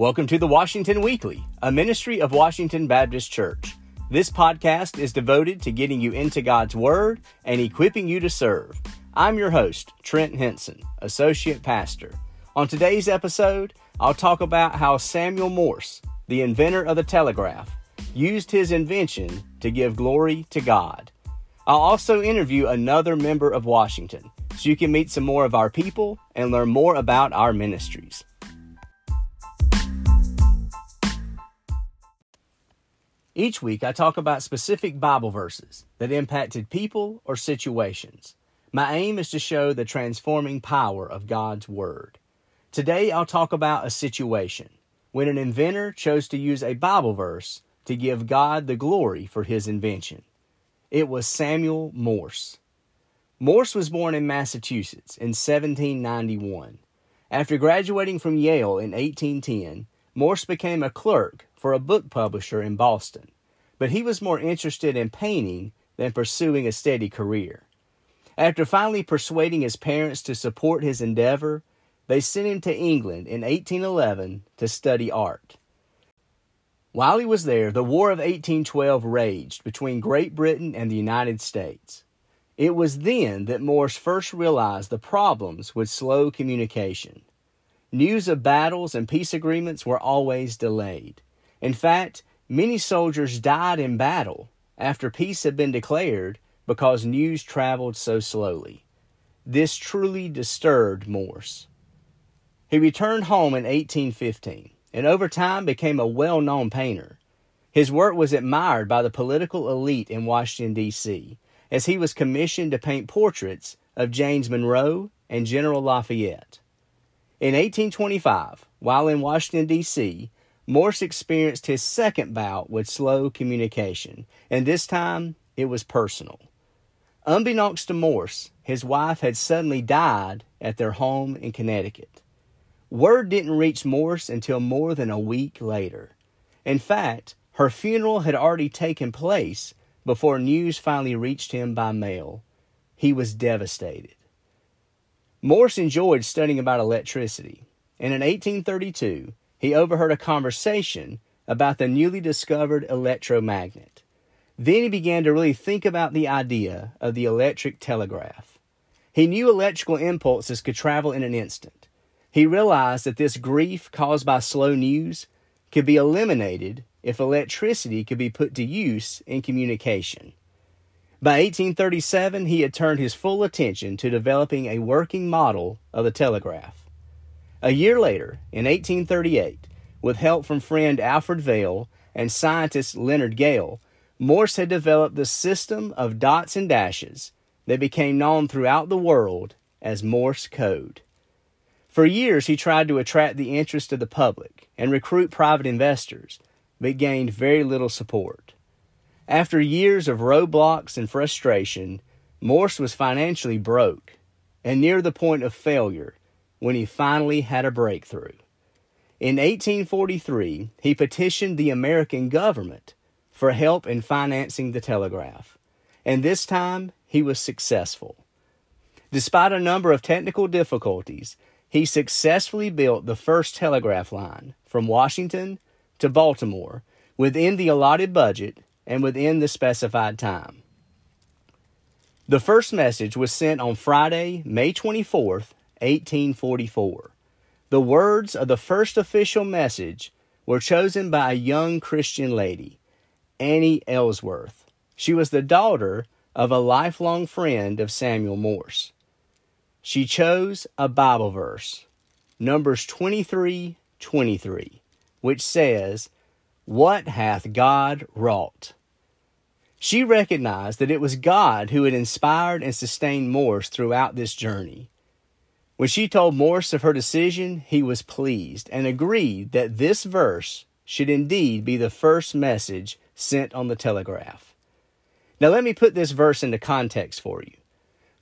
Welcome to the Washington Weekly, a ministry of Washington Baptist Church. This podcast is devoted to getting you into God's Word and equipping you to serve. I'm your host, Trent Henson, Associate Pastor. On today's episode, I'll talk about how Samuel Morse, the inventor of the telegraph, used his invention to give glory to God. I'll also interview another member of Washington so you can meet some more of our people and learn more about our ministries. Each week, I talk about specific Bible verses that impacted people or situations. My aim is to show the transforming power of God's Word. Today, I'll talk about a situation when an inventor chose to use a Bible verse to give God the glory for his invention. It was Samuel Morse. Morse was born in Massachusetts in 1791. After graduating from Yale in 1810, Morse became a clerk for a book publisher in Boston, but he was more interested in painting than pursuing a steady career. After finally persuading his parents to support his endeavor, they sent him to England in 1811 to study art. While he was there, the War of 1812 raged between Great Britain and the United States. It was then that Morse first realized the problems with slow communication. News of battles and peace agreements were always delayed. In fact, many soldiers died in battle after peace had been declared because news traveled so slowly. This truly disturbed Morse. He returned home in 1815 and over time became a well known painter. His work was admired by the political elite in Washington, D.C., as he was commissioned to paint portraits of James Monroe and General Lafayette. In 1825, while in Washington, D.C., Morse experienced his second bout with slow communication, and this time it was personal. Unbeknownst to Morse, his wife had suddenly died at their home in Connecticut. Word didn't reach Morse until more than a week later. In fact, her funeral had already taken place before news finally reached him by mail. He was devastated. Morse enjoyed studying about electricity, and in 1832, he overheard a conversation about the newly discovered electromagnet. Then he began to really think about the idea of the electric telegraph. He knew electrical impulses could travel in an instant. He realized that this grief caused by slow news could be eliminated if electricity could be put to use in communication. By 1837, he had turned his full attention to developing a working model of the telegraph. A year later, in 1838, with help from friend Alfred Vail and scientist Leonard Gale, Morse had developed the system of dots and dashes that became known throughout the world as Morse code. For years, he tried to attract the interest of the public and recruit private investors, but gained very little support. After years of roadblocks and frustration, Morse was financially broke and near the point of failure when he finally had a breakthrough. In 1843, he petitioned the American government for help in financing the telegraph, and this time he was successful. Despite a number of technical difficulties, he successfully built the first telegraph line from Washington to Baltimore within the allotted budget and within the specified time. The first message was sent on Friday, May 24th, 1844. The words of the first official message were chosen by a young Christian lady, Annie Ellsworth. She was the daughter of a lifelong friend of Samuel Morse. She chose a Bible verse, Numbers 23 23, which says, What hath God wrought? She recognized that it was God who had inspired and sustained Morse throughout this journey. When she told Morse of her decision, he was pleased and agreed that this verse should indeed be the first message sent on the telegraph. Now, let me put this verse into context for you.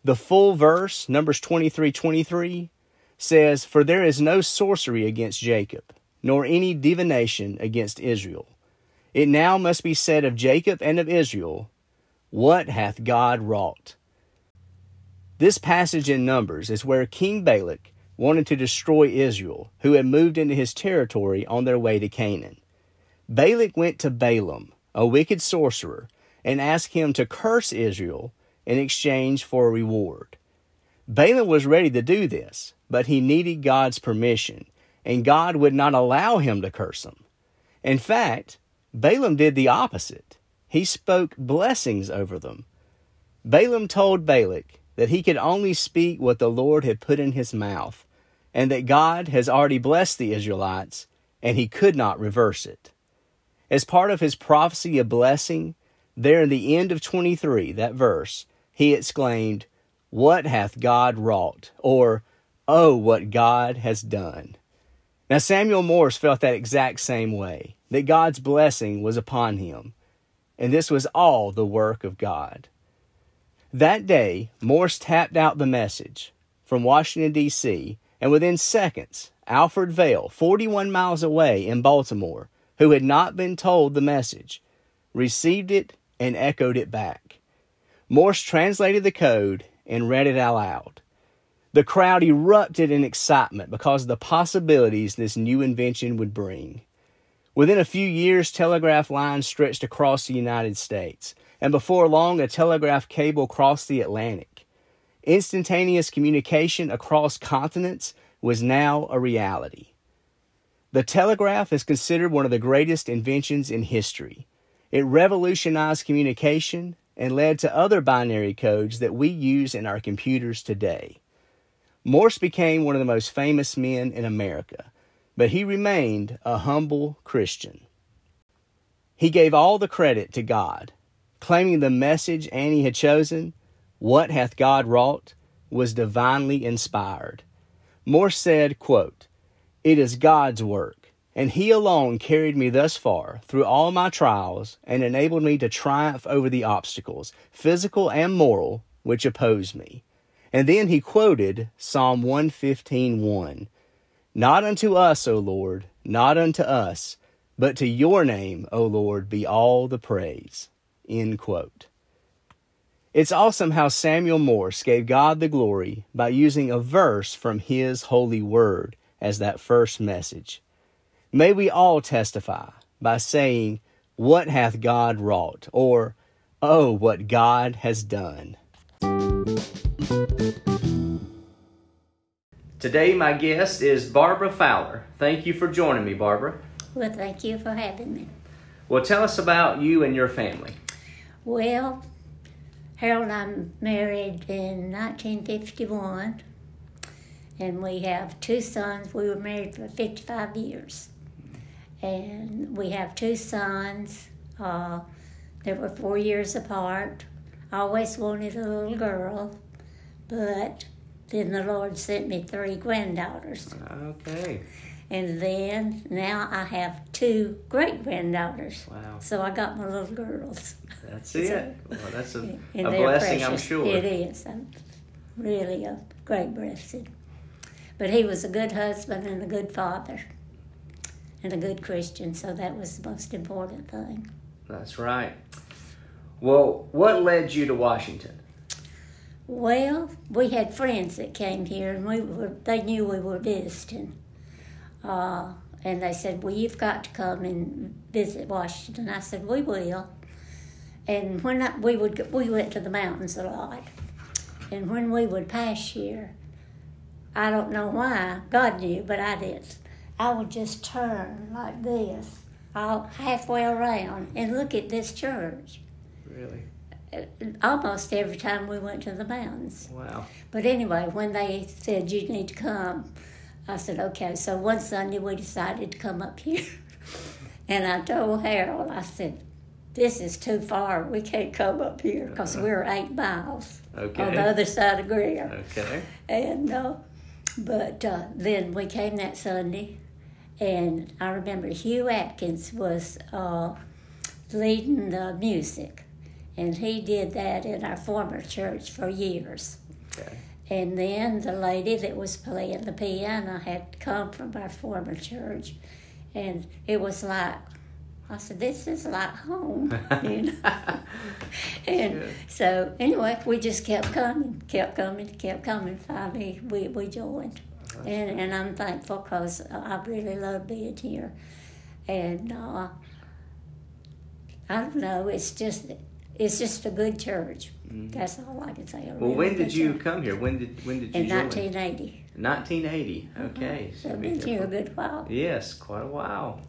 The full verse, Numbers 23 23, says, For there is no sorcery against Jacob, nor any divination against Israel. It now must be said of Jacob and of Israel, What hath God wrought? This passage in Numbers is where King Balak wanted to destroy Israel, who had moved into his territory on their way to Canaan. Balak went to Balaam, a wicked sorcerer, and asked him to curse Israel in exchange for a reward. Balaam was ready to do this, but he needed God's permission, and God would not allow him to curse them. In fact, Balaam did the opposite. He spoke blessings over them. Balaam told Balak that he could only speak what the Lord had put in his mouth, and that God has already blessed the Israelites, and he could not reverse it. As part of his prophecy of blessing, there in the end of 23, that verse, he exclaimed, What hath God wrought? Or, Oh, what God has done. Now, Samuel Morse felt that exact same way, that God's blessing was upon him, and this was all the work of God. That day, Morse tapped out the message from Washington, D.C., and within seconds, Alfred Vail, 41 miles away in Baltimore, who had not been told the message, received it and echoed it back. Morse translated the code and read it aloud. The crowd erupted in excitement because of the possibilities this new invention would bring. Within a few years, telegraph lines stretched across the United States, and before long, a telegraph cable crossed the Atlantic. Instantaneous communication across continents was now a reality. The telegraph is considered one of the greatest inventions in history. It revolutionized communication and led to other binary codes that we use in our computers today. Morse became one of the most famous men in America, but he remained a humble Christian. He gave all the credit to God, claiming the message Annie had chosen, What hath God wrought, was divinely inspired. Morse said, quote, It is God's work, and He alone carried me thus far through all my trials and enabled me to triumph over the obstacles, physical and moral, which opposed me. And then he quoted Psalm 115:1. Not unto us, O Lord, not unto us, but to your name, O Lord, be all the praise. End quote. It's awesome how Samuel Morse gave God the glory by using a verse from His holy word as that first message. May we all testify by saying, What hath God wrought? or, Oh, what God has done. Today, my guest is Barbara Fowler. Thank you for joining me, Barbara. Well, thank you for having me. Well, tell us about you and your family. Well, Harold and I married in 1951, and we have two sons. We were married for 55 years, and we have two sons. Uh, they were four years apart. I always wanted a little girl, but then the Lord sent me three granddaughters. Okay. And then now I have two great granddaughters. Wow. So I got my little girls. That's it. Well, that's a, a blessing, I'm sure. It is. I'm really a great blessing. But he was a good husband and a good father and a good Christian, so that was the most important thing. That's right. Well, what led you to Washington? Well, we had friends that came here, and we were, they knew we were visiting. Uh, and they said, Well, you've got to come and visit Washington. I said, We will. And when I, we would, we went to the mountains a lot. And when we would pass here, I don't know why, God knew, but I didn't. I would just turn like this, all halfway around, and look at this church. Really? Almost every time we went to the mountains. Wow. But anyway, when they said you need to come, I said okay. So one Sunday we decided to come up here, and I told Harold, I said, "This is too far. We can't come up here because we're eight miles Okay. on the other side of Greer." Okay. And uh, but uh, then we came that Sunday, and I remember Hugh Atkins was uh, leading the music, and he did that in our former church for years. Okay. And then the lady that was playing the piano had come from our former church, and it was like, I said, "This is like home," you know. and Good. so anyway, we just kept coming, kept coming, kept coming. Finally, we we joined. and, and I'm thankful because I really love being here. And uh, I don't know, it's just it's just a good church. Mm-hmm. That's all I can say. Well, when did you church. come here? When did when did you In join? 1980. 1980. Okay. Uh-huh. So I've been here a good while. Yes, quite a while.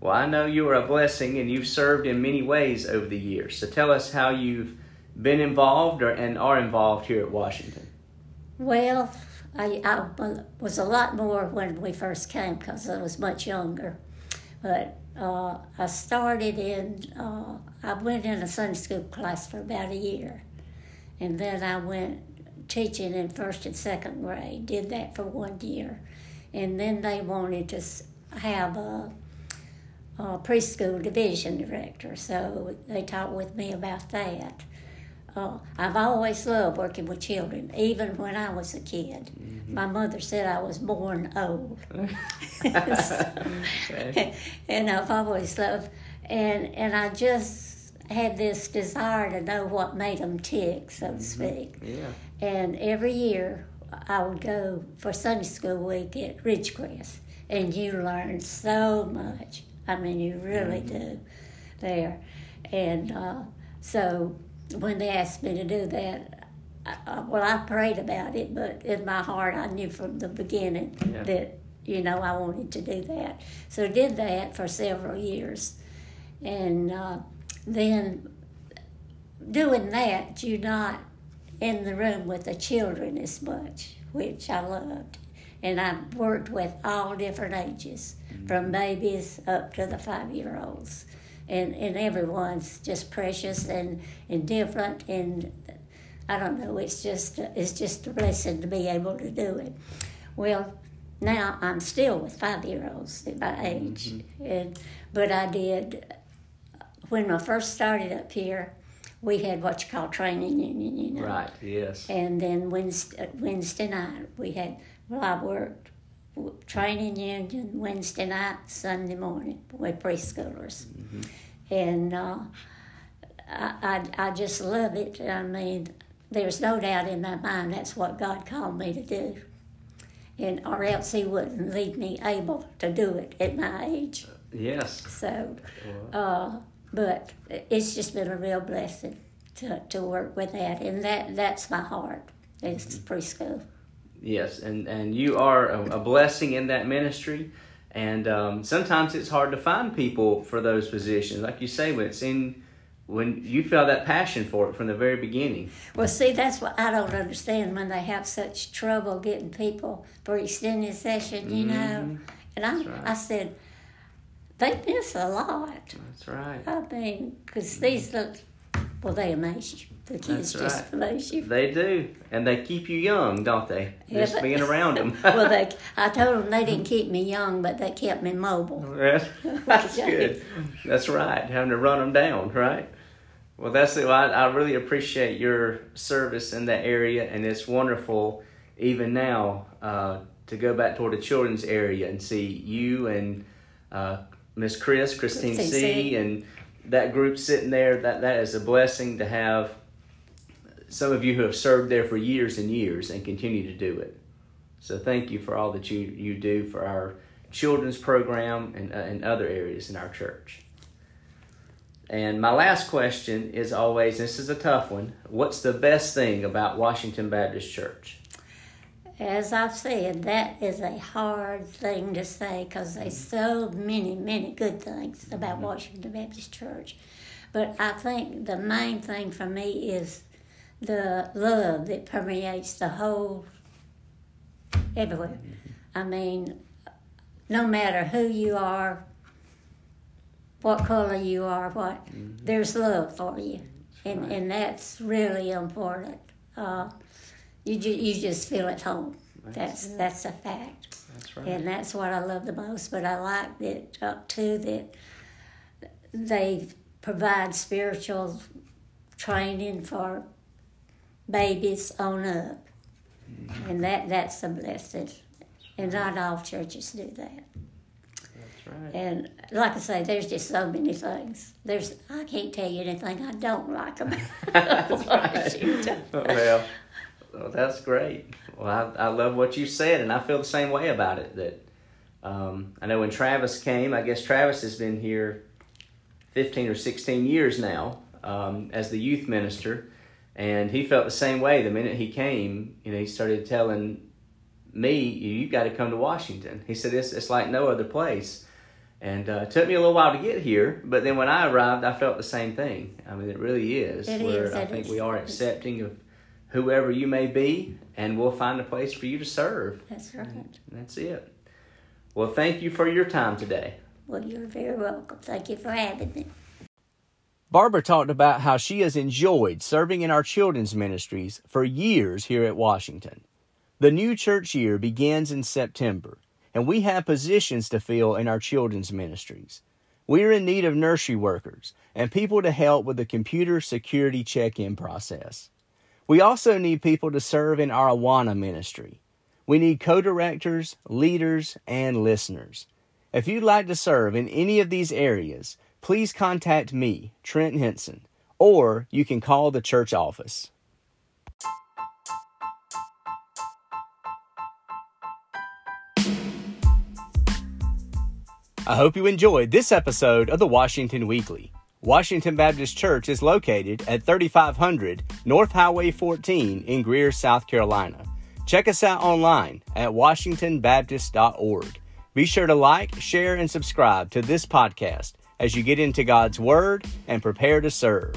Well, I know you are a blessing and you've served in many ways over the years. So tell us how you've been involved or, and are involved here at Washington. Well, I, I was a lot more when we first came because I was much younger. But uh, I started in, uh, I went in a Sunday school class for about a year. And then I went teaching in first and second grade, did that for one year. And then they wanted to have a uh, preschool division director, so they talked with me about that. Uh, I've always loved working with children, even when I was a kid. Mm-hmm. My mother said I was born old. okay. And I've always loved, and, and I just had this desire to know what made them tick, so to mm-hmm. speak. Yeah. And every year I would go for Sunday School week at Ridgecrest, and you learn so much. I mean, you really mm-hmm. do there. And uh, so when they asked me to do that, I, well, I prayed about it, but in my heart, I knew from the beginning yeah. that, you know, I wanted to do that. So I did that for several years. And uh, then doing that, you're not in the room with the children as much, which I loved and I've worked with all different ages, mm-hmm. from babies up to the five year olds. And, and everyone's just precious and, and different and I don't know, it's just it's just a blessing to be able to do it. Well, now I'm still with five year olds at my age. Mm-hmm. And but I did when I first started up here, we had what you call training union, you know. Right, yes. And then Wednesday, Wednesday night we had well, I worked training union Wednesday night, Sunday morning with preschoolers. Mm-hmm. And uh, I, I, I just love it. I mean, there's no doubt in my mind that's what God called me to do. And or else He wouldn't leave me able to do it at my age. Yes. So, uh, but it's just been a real blessing to, to work with that, and that that's my heart. It's mm-hmm. preschool. Yes, and, and you are a, a blessing in that ministry. And um, sometimes it's hard to find people for those positions. Like you say, when it's in, when you feel that passion for it from the very beginning. Well, see, that's what I don't understand when they have such trouble getting people for extended session, you mm-hmm. know. And I, right. I said, they miss a lot. That's right. I mean, because these look, well, they amaze you. The kids That's just right. you. They do, and they keep you young, don't they? Yeah, just but, being around them. well, they, I told them they didn't keep me young, but they kept me mobile. That's, that's good. That's right. Having to run them down, right? Well, that's it. I, I really appreciate your service in that area, and it's wonderful, even now, uh, to go back toward the children's area and see you and uh, Miss Chris, Christine C, C, and that group sitting there. That that is a blessing to have some of you who have served there for years and years and continue to do it. So thank you for all that you, you do for our children's program and, uh, and other areas in our church. And my last question is always this is a tough one. What's the best thing about Washington Baptist Church? As I've said, that is a hard thing to say because there's so many, many good things about mm-hmm. Washington Baptist Church. But I think the main thing for me is the love that permeates the whole everywhere. I mean, no matter who you are, what color you are, what mm-hmm. there's love for you, and right. and that's really important. Uh, you ju- you just feel at home. That's that's, that's a fact. That's right. And that's what I love the most. But I like that uh, too that they provide spiritual training for babies on up. Mm-hmm. And that, that's a blessing. And not all churches do that. That's right. And like I say, there's just so many things. There's I can't tell you anything I don't like about That's right. well, Well, that's great. Well, I, I love what you said, and I feel the same way about it. That um, I know when Travis came, I guess Travis has been here 15 or 16 years now um, as the youth minister, and he felt the same way the minute he came. You know, he started telling me, "You got to come to Washington." He said, "It's it's like no other place." And uh, it took me a little while to get here, but then when I arrived, I felt the same thing. I mean, it really is. It where is, I think is. we are accepting of whoever you may be, and we'll find a place for you to serve. That's right. And that's it. Well, thank you for your time today. Well, you're very welcome. Thank you for having me. Barbara talked about how she has enjoyed serving in our children's ministries for years here at Washington. The new church year begins in September, and we have positions to fill in our children's ministries. We are in need of nursery workers and people to help with the computer security check in process. We also need people to serve in our Awana ministry. We need co directors, leaders, and listeners. If you'd like to serve in any of these areas, please contact me, Trent Henson, or you can call the church office. I hope you enjoyed this episode of the Washington Weekly. Washington Baptist Church is located at 3500 North Highway 14 in Greer, South Carolina. Check us out online at washingtonbaptist.org. Be sure to like, share, and subscribe to this podcast as you get into God's Word and prepare to serve.